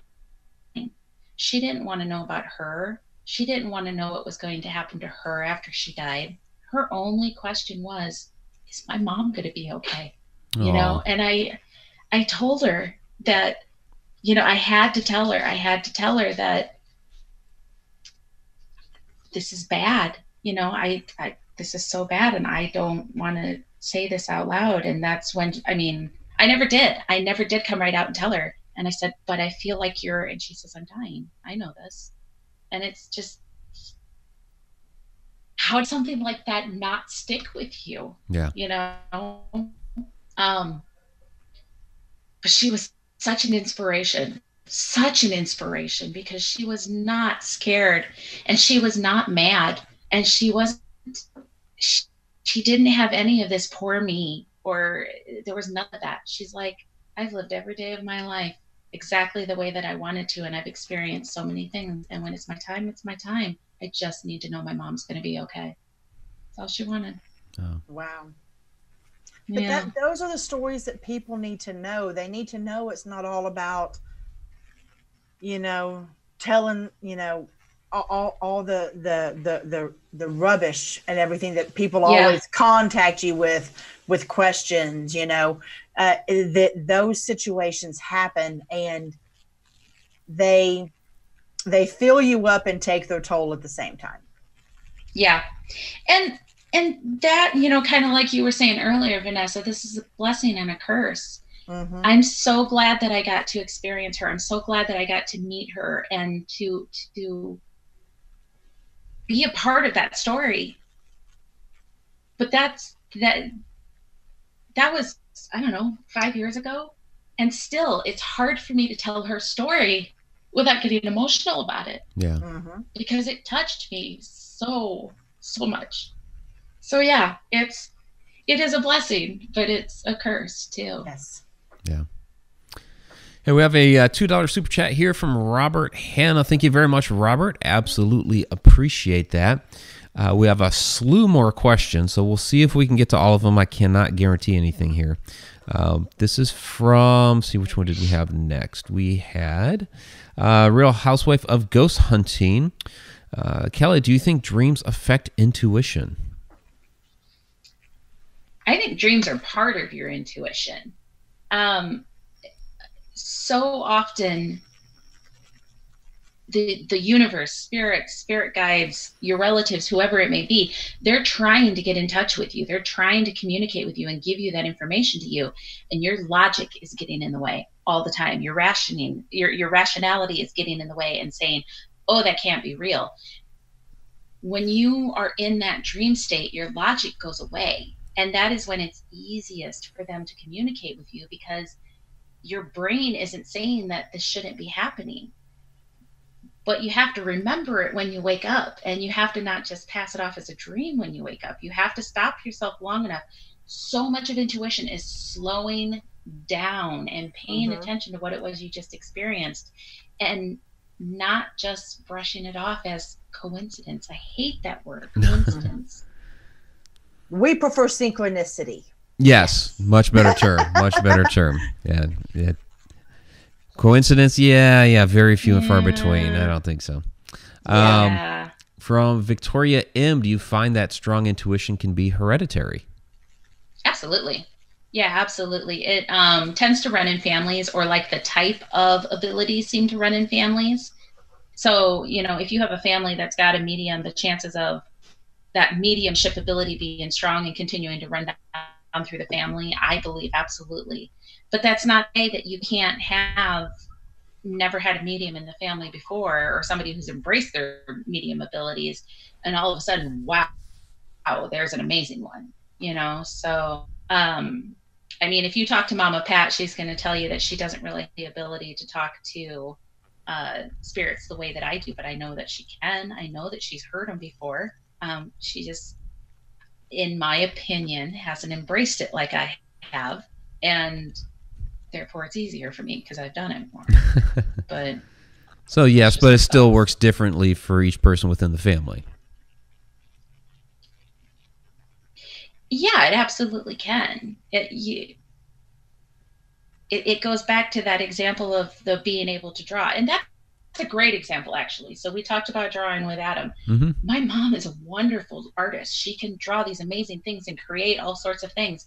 She didn't want to know about her. She didn't want to know what was going to happen to her after she died. Her only question was, is my mom going to be okay? Aww. You know, and I I told her that you know, I had to tell her, I had to tell her that this is bad. You know, I, I this is so bad and I don't want to say this out loud and that's when I mean, I never did. I never did come right out and tell her. And I said, but I feel like you're, and she says, I'm dying. I know this. And it's just, how did something like that not stick with you? Yeah. You know? Um, but she was such an inspiration, such an inspiration because she was not scared and she was not mad and she wasn't, she, she didn't have any of this poor me or there was none of that. She's like, I've lived every day of my life exactly the way that I wanted to, and I've experienced so many things. And when it's my time, it's my time. I just need to know my mom's going to be okay. That's all she wanted. Oh. Wow. But yeah. that, those are the stories that people need to know. They need to know it's not all about, you know, telling, you know, all, all the, the the the the rubbish and everything that people yeah. always contact you with with questions you know uh, that those situations happen and they they fill you up and take their toll at the same time yeah and and that you know kind of like you were saying earlier vanessa this is a blessing and a curse Mm-hmm. I'm so glad that I got to experience her. I'm so glad that I got to meet her and to to be a part of that story. But that's that that was I don't know, 5 years ago and still it's hard for me to tell her story without getting emotional about it. Yeah. Mm-hmm. Because it touched me so so much. So yeah, it's it is a blessing, but it's a curse too. Yes. Yeah. And we have a uh, $2 super chat here from Robert Hanna. Thank you very much, Robert. Absolutely appreciate that. Uh, we have a slew more questions, so we'll see if we can get to all of them. I cannot guarantee anything here. Um, this is from, see which one did we have next? We had uh, Real Housewife of Ghost Hunting. Uh, Kelly, do you think dreams affect intuition? I think dreams are part of your intuition. Um, so often the the universe spirit spirit guides your relatives whoever it may be they're trying to get in touch with you. They're trying to communicate with you and give you that information to you. And your logic is getting in the way all the time. Your rationing your your rationality is getting in the way and saying oh that can't be real. When you are in that dream state your logic goes away. And that is when it's easiest for them to communicate with you because your brain isn't saying that this shouldn't be happening. But you have to remember it when you wake up, and you have to not just pass it off as a dream when you wake up. You have to stop yourself long enough. So much of intuition is slowing down and paying Mhm. attention to what it was you just experienced and not just brushing it off as coincidence. I hate that word, coincidence. We prefer synchronicity. Yes, much better term. Much better term. Yeah, yeah. Coincidence? Yeah, yeah. Very few and far between. I don't think so. Um, from Victoria M, do you find that strong intuition can be hereditary? Absolutely. Yeah, absolutely. It um, tends to run in families, or like the type of abilities seem to run in families. So, you know, if you have a family that's got a medium, the chances of that mediumship ability being strong and continuing to run down through the family, I believe absolutely. But that's not to say that you can't have never had a medium in the family before or somebody who's embraced their medium abilities and all of a sudden, wow, wow, there's an amazing one, you know? So, um, I mean, if you talk to Mama Pat, she's going to tell you that she doesn't really have the ability to talk to uh, spirits the way that I do, but I know that she can. I know that she's heard them before. Um, she just, in my opinion, hasn't embraced it like I have, and therefore it's easier for me because I've done it more. but So yes, but it still thoughts. works differently for each person within the family. Yeah, it absolutely can. It you, it, it goes back to that example of the being able to draw, and that's a great example actually. So we talked about drawing with Adam. hmm My mom is a wonderful artist. She can draw these amazing things and create all sorts of things.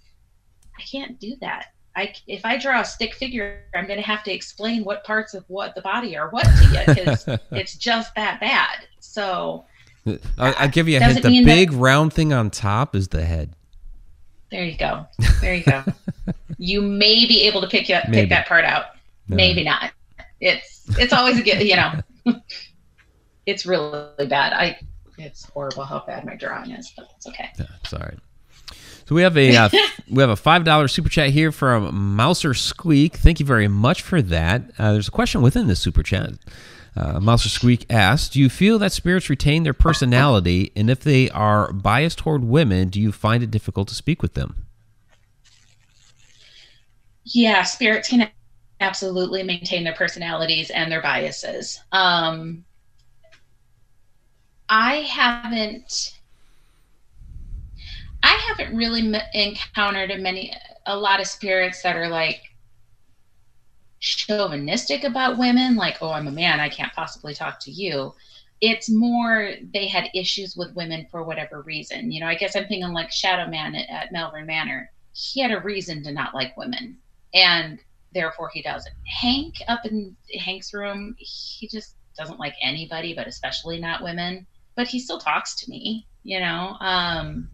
I can't do that. I if I draw a stick figure, I'm going to have to explain what parts of what the body are what to you because it's just that bad. So I'll, I'll give you a hint. The mean that- big round thing on top is the head. there you go. There you go. you may be able to pick you, Maybe. pick that part out. No. Maybe not. It's it's always a good you know. it's really bad. I it's horrible how bad my drawing is, but it's okay. Yeah, it's all right. So we have a uh, we have a five dollar super chat here from Mouser Squeak. Thank you very much for that. Uh, there's a question within this super chat. Uh, Mouser Squeak asks, "Do you feel that spirits retain their personality, and if they are biased toward women, do you find it difficult to speak with them?" Yeah, spirits can absolutely maintain their personalities and their biases. Um, I haven't. I haven't really m- encountered a many a lot of spirits that are like chauvinistic about women, like, "Oh, I'm a man, I can't possibly talk to you." It's more they had issues with women for whatever reason. You know, I guess I'm thinking like Shadow Man at, at Malvern Manor. He had a reason to not like women, and therefore he doesn't. Hank up in Hank's room, he just doesn't like anybody, but especially not women. But he still talks to me, you know. Um,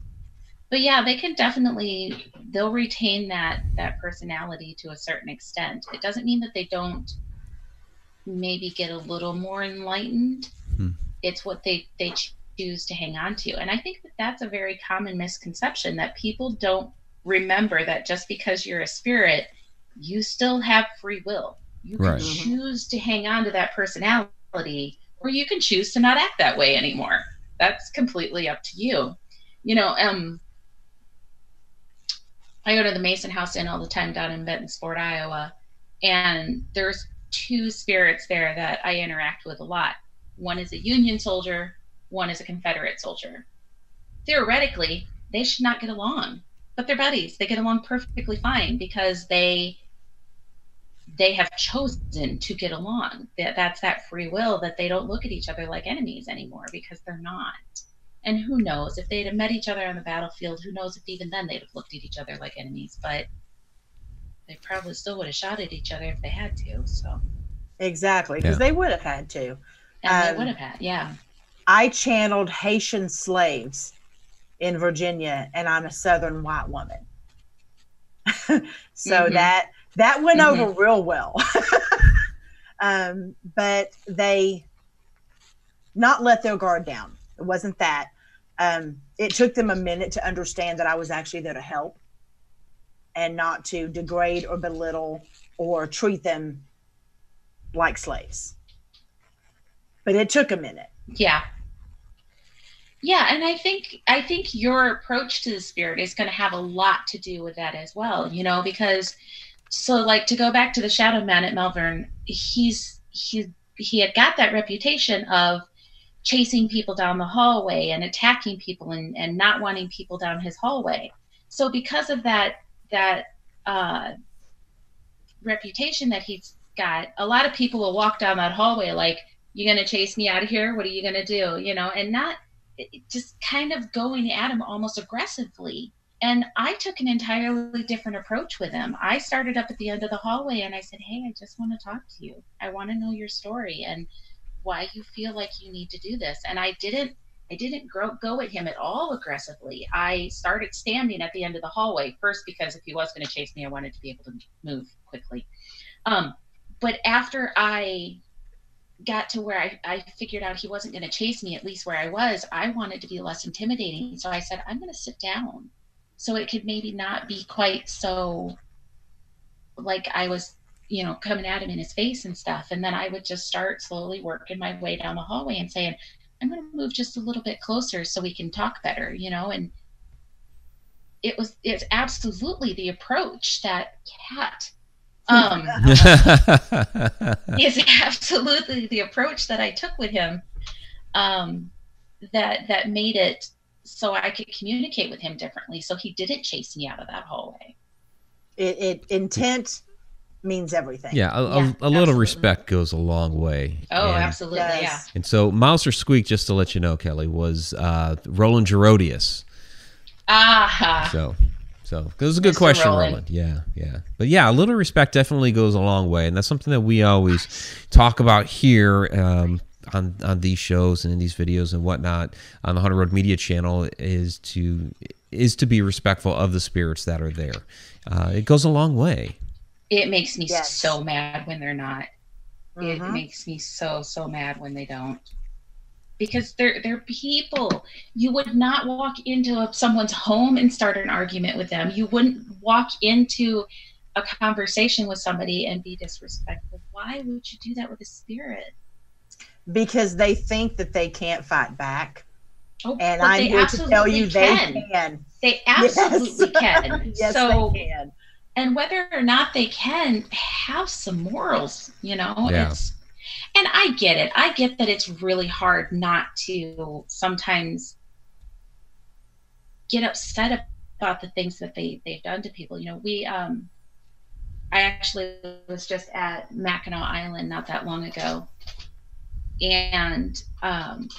but yeah, they can definitely they'll retain that that personality to a certain extent. It doesn't mean that they don't maybe get a little more enlightened. Hmm. It's what they they choose to hang on to, and I think that that's a very common misconception that people don't remember that just because you're a spirit, you still have free will. You can Right. Mhm. choose to hang on to that personality, or you can choose to not act that way anymore. That's completely up to you. You know, um, I go to the Mason House Inn all the time down in Bentonsport, Iowa, and there's two spirits there that I interact with a lot. One is a Union soldier, one is a Confederate soldier. Theoretically, they should not get along, but they're buddies. They get along perfectly fine because they they have chosen to get along. That that's that free will that they don't look at each other like enemies anymore because they're not. And who knows if they'd have met each other on the battlefield? Who knows if even then they'd have looked at each other like enemies? But they probably still would have shot at each other if they had to. So, Exactly, because Yeah. they would have had to. and Um, they would have had, yeah. I channeled Haitian slaves in Virginia, and I'm a Southern white woman. so Mhm. that that went Mhm. over real well. um, but they not let their guard down. It wasn't that. Um, it took them a minute to understand that I was actually there to help and not to degrade or belittle or treat them like slaves. But it took a minute. Yeah. Yeah, and I think I think your approach to the spirit is going to have a lot to do with that as well, you know, because so like to go back to the shadow man at Malvern, he's he he had got that reputation of chasing people down the hallway and attacking people and, and not wanting people down his hallway. So because of that that uh, reputation that he's got, a lot of people will walk down that hallway like, "You're gonna chase me out of here? What are you gonna do?" You know, and not just kind of going at him almost aggressively. And I took an entirely different approach with him. I started up at the end of the hallway and I said, Hey, I just want to talk to you. I want to know your story and why you feel like you need to do this. And I didn't I didn't grow, go at him at all aggressively. I started standing at the end of the hallway first because if he was going to chase me, I wanted to be able to move quickly. Um, but after I got to where I, I figured out he wasn't going to chase me, at least where I was, I wanted to be less intimidating. So I said, I'm going to sit down so it could maybe not be quite so like I was, you know, coming at him in his face and stuff. And then I would just start slowly working my way down the hallway and saying, I'm going to move just a little bit closer so we can talk better, you know, and it was, it's absolutely the approach that cat um, is absolutely the approach that I took with him um, that that made it so I could communicate with him differently. So he didn't chase me out of that hallway. It, it intent means everything. Yeah, a, yeah, a, a little respect goes a long way. Oh, and, absolutely, yes. yeah. And so Mouser Squeak, just to let you know, Kelly, was uh, Roland Gerodius. Ah. So so it was a good Mr. question, Roland. Roland. Yeah, yeah. But yeah, a little respect definitely goes a long way, and that's something that we always talk about here um, on on these shows and in these videos and whatnot on the Haunted Road Media channel is to is to be respectful of the spirits that are there. Uh, it goes a long way. It makes me yes. so mad when they're not. Mm-hmm. It makes me so so mad when they don't because they're they're people. You would not walk into a, someone's home and start an argument with them. You wouldn't walk into a conversation with somebody and be disrespectful. Why would you do that with a spirit? Because they think that they can't fight back. Oh, and I'm here to tell you can. they can. They absolutely yes. can. yes, so, they can. And whether or not they can, have some morals. You know, yeah. it's and I get it. I get that it's really hard not to sometimes get upset about the things that they they've done to people. You know, we um I actually was just at Mackinac Island not that long ago. And um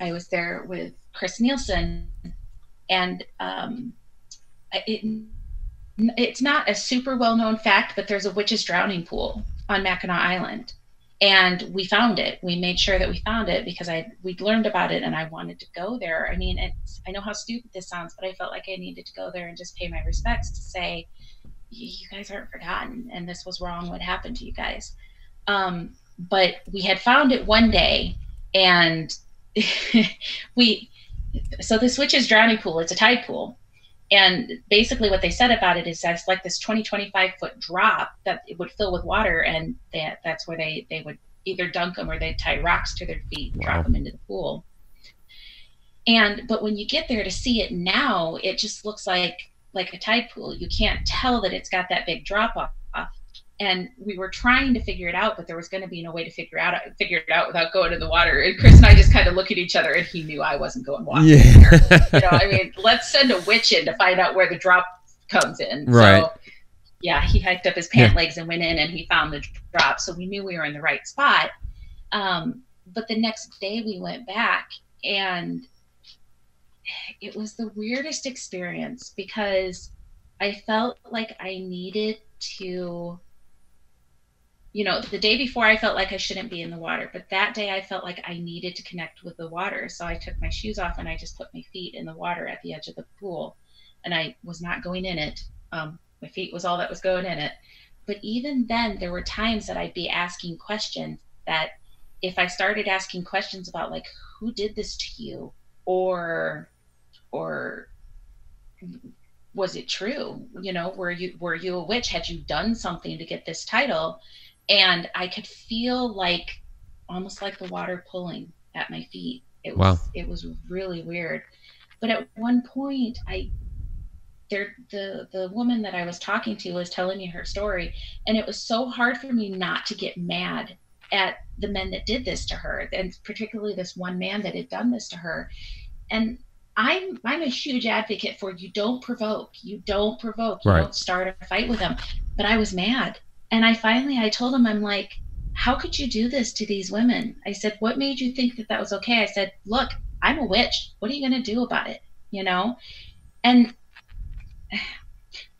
I was there with Chris Nielsen and um it it's not a super well known fact, but there's a witch's drowning pool on Mackinac Island. And we found it. We made sure that we found it because i we'd learned about it and i wanted to go there. I mean it's i know how stupid this sounds but i felt like i needed to go there and just pay my respects to say you guys aren't forgotten and this was wrong. What happened to you guys? Um, but we had found it one day and we so the switch is drowning pool it's a tide pool and basically what they said about it is that's like this 20 25 foot drop that it would fill with water and that that's where they they would either dunk them or they'd tie rocks to their feet and wow. drop them into the pool. And but when you get there to see it now it just looks like like a tide pool. You can't tell that it's got that big drop off and we were trying to figure it out, but there was going to be no way to figure out figure it out without going in the water. And Chris and I just kind of look at each other, and he knew I wasn't going walking. Yeah. you know, I mean, let's send a witch in to find out where the drop comes in. Right. So, yeah, he hiked up his pant yeah. legs and went in, and he found the drop. So we knew we were in the right spot. Um, but the next day we went back, and it was the weirdest experience because I felt like I needed to you know, the day before I felt like I shouldn't be in the water, but that day I felt like I needed to connect with the water. So I took my shoes off and I just put my feet in the water at the edge of the pool. And I was not going in it. Um, my feet was all that was going in it. But even then, there were times that I'd be asking questions that if I started asking questions about, like, who did this to you? Or, or, was it true you know were you were you a witch had you done something to get this title and I could feel like almost like the water pulling at my feet. It was wow. it was really weird. But at one point I there the the woman that I was talking to was telling me her story, and it was so hard for me not to get mad at the men that did this to her, and particularly this one man that had done this to her. And I'm I'm a huge advocate for you don't provoke, you don't provoke, you Right. don't start a fight with them. But I was mad, and I finally I told him I'm like, how could you do this to these women? I said, what made you think that that was okay? I said, look, I'm a witch. What are you going to do about it? You know, and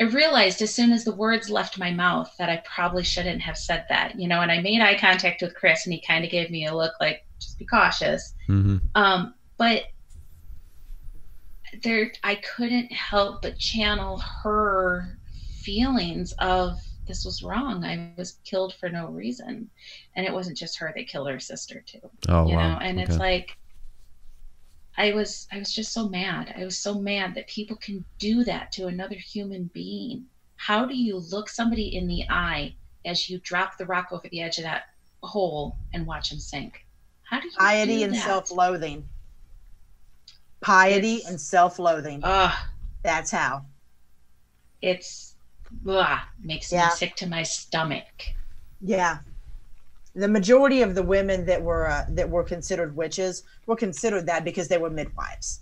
I realized as soon as the words left my mouth that I probably shouldn't have said that, you know, and I made eye contact with Chris and he kind of gave me a look like, just be cautious. hmm Um, but there, I couldn't help but channel her feelings of this was wrong. I was killed for no reason. And it wasn't just her, they killed her sister too Oh you wow. know and it's like i was i was just so mad i was so mad that people can do that to another human being how do you look somebody in the eye as you drop the rock over the edge of that hole and watch them sink how do you Piety do and self-loathing. Piety It's- and self-loathing. Ugh, That's how. it's blah, makes Yeah. me sick to my stomach Yeah. The majority of the women that were uh, that were considered witches were considered that because they were midwives.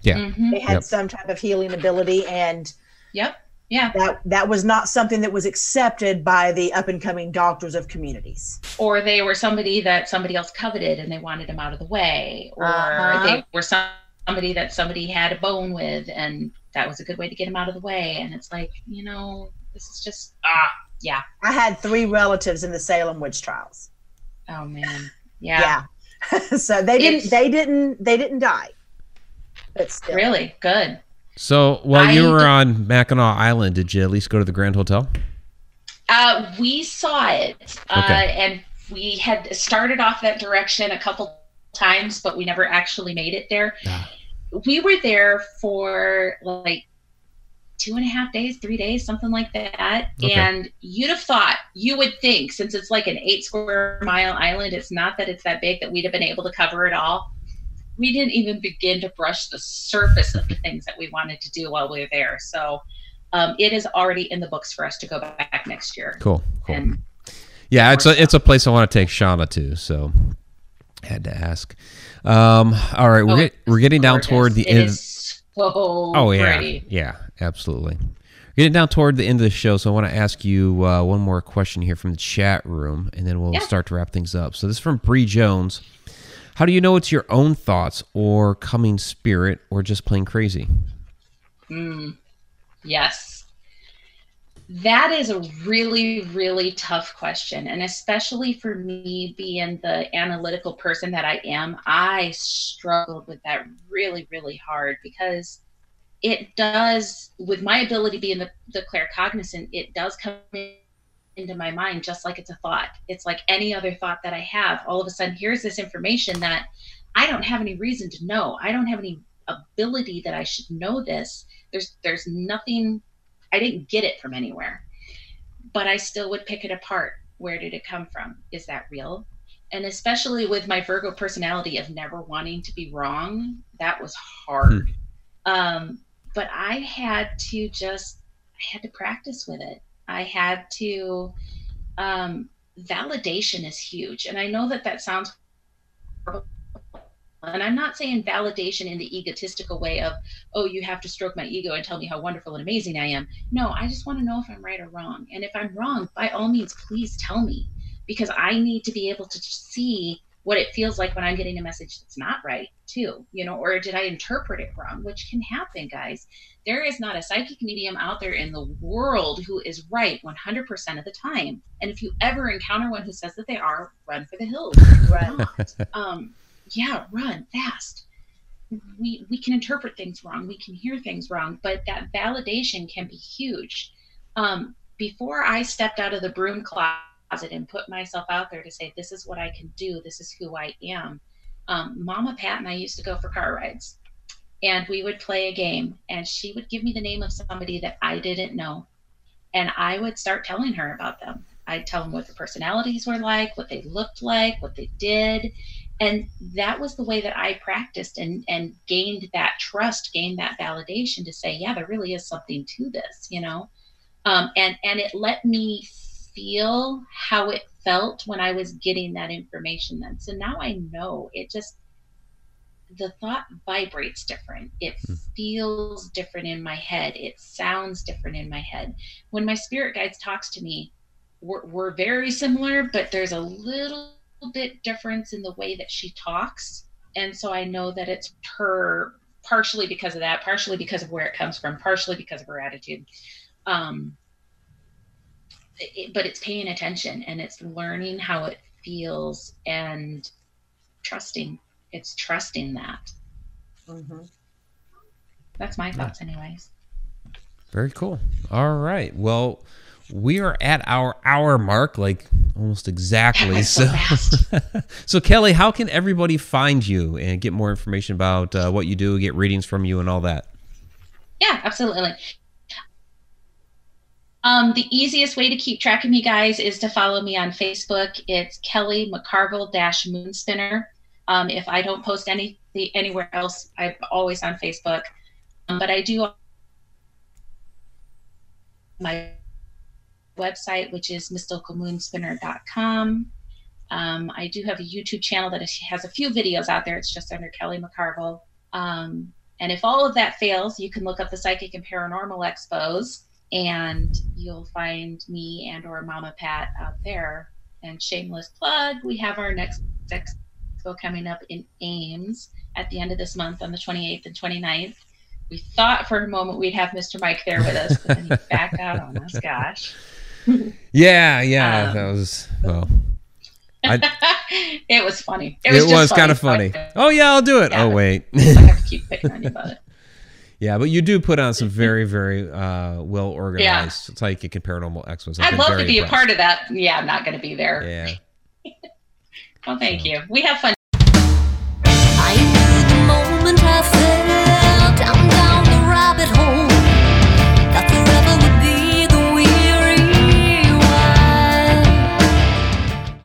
Yeah. Mhm. They had Yep. some type of healing ability, and yep yeah that that was not something that was accepted by the up and coming doctors of communities. or they were somebody that somebody else coveted and they wanted them out of the way or Uh-huh. they were some, somebody that somebody had a bone with and that was a good way to get him out of the way and it's like you know this is just ah yeah I had three relatives in the Salem witch trials. oh man yeah, Yeah. so they didn't It's- they didn't they didn't die. But still. really good So while you were on Mackinac Island, did you at least go to the Grand Hotel? uh we saw it uh and we had started off that direction a couple times but we never actually made it there Ah. We were there for like two and a half days, three days, something like that. Okay. And you'd have thought, you would think, since it's like an eight square mile island, it's not that it's that big that we'd have been able to cover it all. We didn't even begin to brush the surface of the things that we wanted to do while we were there. So um, it is already in the books for us to go back next year. Cool. Cool. And Yeah, it's a it's a place I want to take Shauna to, so had to ask. Um, all right, we're Oh, get, we're getting down toward the It end. so Oh yeah, pretty. yeah, absolutely. We're getting down toward the end of the show, so I want to ask you uh, one more question here from the chat room, and then we'll Yeah. start to wrap things up. So this is from Bree Jones. How do you know it's your own thoughts, or coming spirit, or just plain crazy? Mm, yes. That is a really, really tough question. And especially for me being the analytical person that I am, I struggled with that really, really hard because it does, with my ability being the, the claircognizant, it does come in, into my mind just like it's a thought. It's like any other thought that I have. All of a sudden, here's this information that I don't have any reason to know. I don't have any ability that I should know this. There's there's nothing I didn't get it from anywhere. But I still would pick it apart. Where did it come from? Is that real? And especially with my Virgo personality of never wanting to be wrong, that was hard. Um, but I had to just I had to practice with it. I had to um, validation is huge, and I know that that sounds horrible. And I'm not saying validation in the egotistical way of, oh, you have to stroke my ego and tell me how wonderful and amazing I am. No, I just want to know if I'm right or wrong. And if I'm wrong, by all means, please tell me because I need to be able to see what it feels like when I'm getting a message that's not right, too. You know, or did I interpret it wrong, which can happen, guys. There is not a psychic medium out there in the world who is right 100% of the time. And if you ever encounter one who says that they are, run for the hills. Right. Not. um, yeah, run fast. We we can interpret things wrong. We can hear things wrong, but that validation can be huge. Um, before I stepped out of the broom closet and put myself out there to say, "This is what I can do. This is who I am." Um, Mama Pat and I used to go for car rides, and we would play a game, and she would give me the name of somebody that I didn't know, and I would start telling her about them. I'd tell them what their personalities were like, what they looked like, what they did, and that was the way that I practiced and and gained that trust, gained that validation to say, yeah, there really is something to this, you know. Um, and and it let me feel how it felt when I was getting that information then. So now I know it just the thought vibrates different. It Hmm. feels different in my head. It sounds different in my head. When my spirit guides talks to me, we're, we're very similar, but there's a little bit difference in the way that she talks. And so I know that it's her partially because of that, partially because of where it comes from, partially because of her attitude. Um, it, but it's paying attention and it's learning how it feels and trusting. It's trusting that. Mhm. That's my thoughts, anyways. Very cool. All right. Well, we are at our hour mark, like almost exactly. So So, so Kelly, how can everybody find you and get more information about uh, what you do, get readings from you, and all that? Yeah, absolutely. Um, the easiest way to keep track of me, guys, is to follow me on Facebook. It's Kelly McCarville dash Moonspinner. Um, if I don't post any anywhere else, I'm always on Facebook. Um, but I do my website, which is mysticalmoonspinner.com. Um, I do have a YouTube channel that has a few videos out there. It's just under Kelly McCarville. Um, and if all of that fails, you can look up the Psychic and Paranormal Expos, and you'll find me and or Mama Pat out there. And shameless plug, we have our next expo coming up in Ames at the end of this month on the 28th and 29th. We thought for a moment we'd have Mr. Mike there with us, but then he backed out on us. Gosh. Yeah, yeah, Um, that was well. it was funny. It was, was, kind of funny. Oh yeah, I'll do it. Yeah, oh wait. I have to keep picking on you about it. yeah, but you do put on some very, very uh, well organized psychic and paranormal expos. I'd love to be a part of that. Yeah, I'm not going to be there. Yeah. Well, thank So- you. We have fun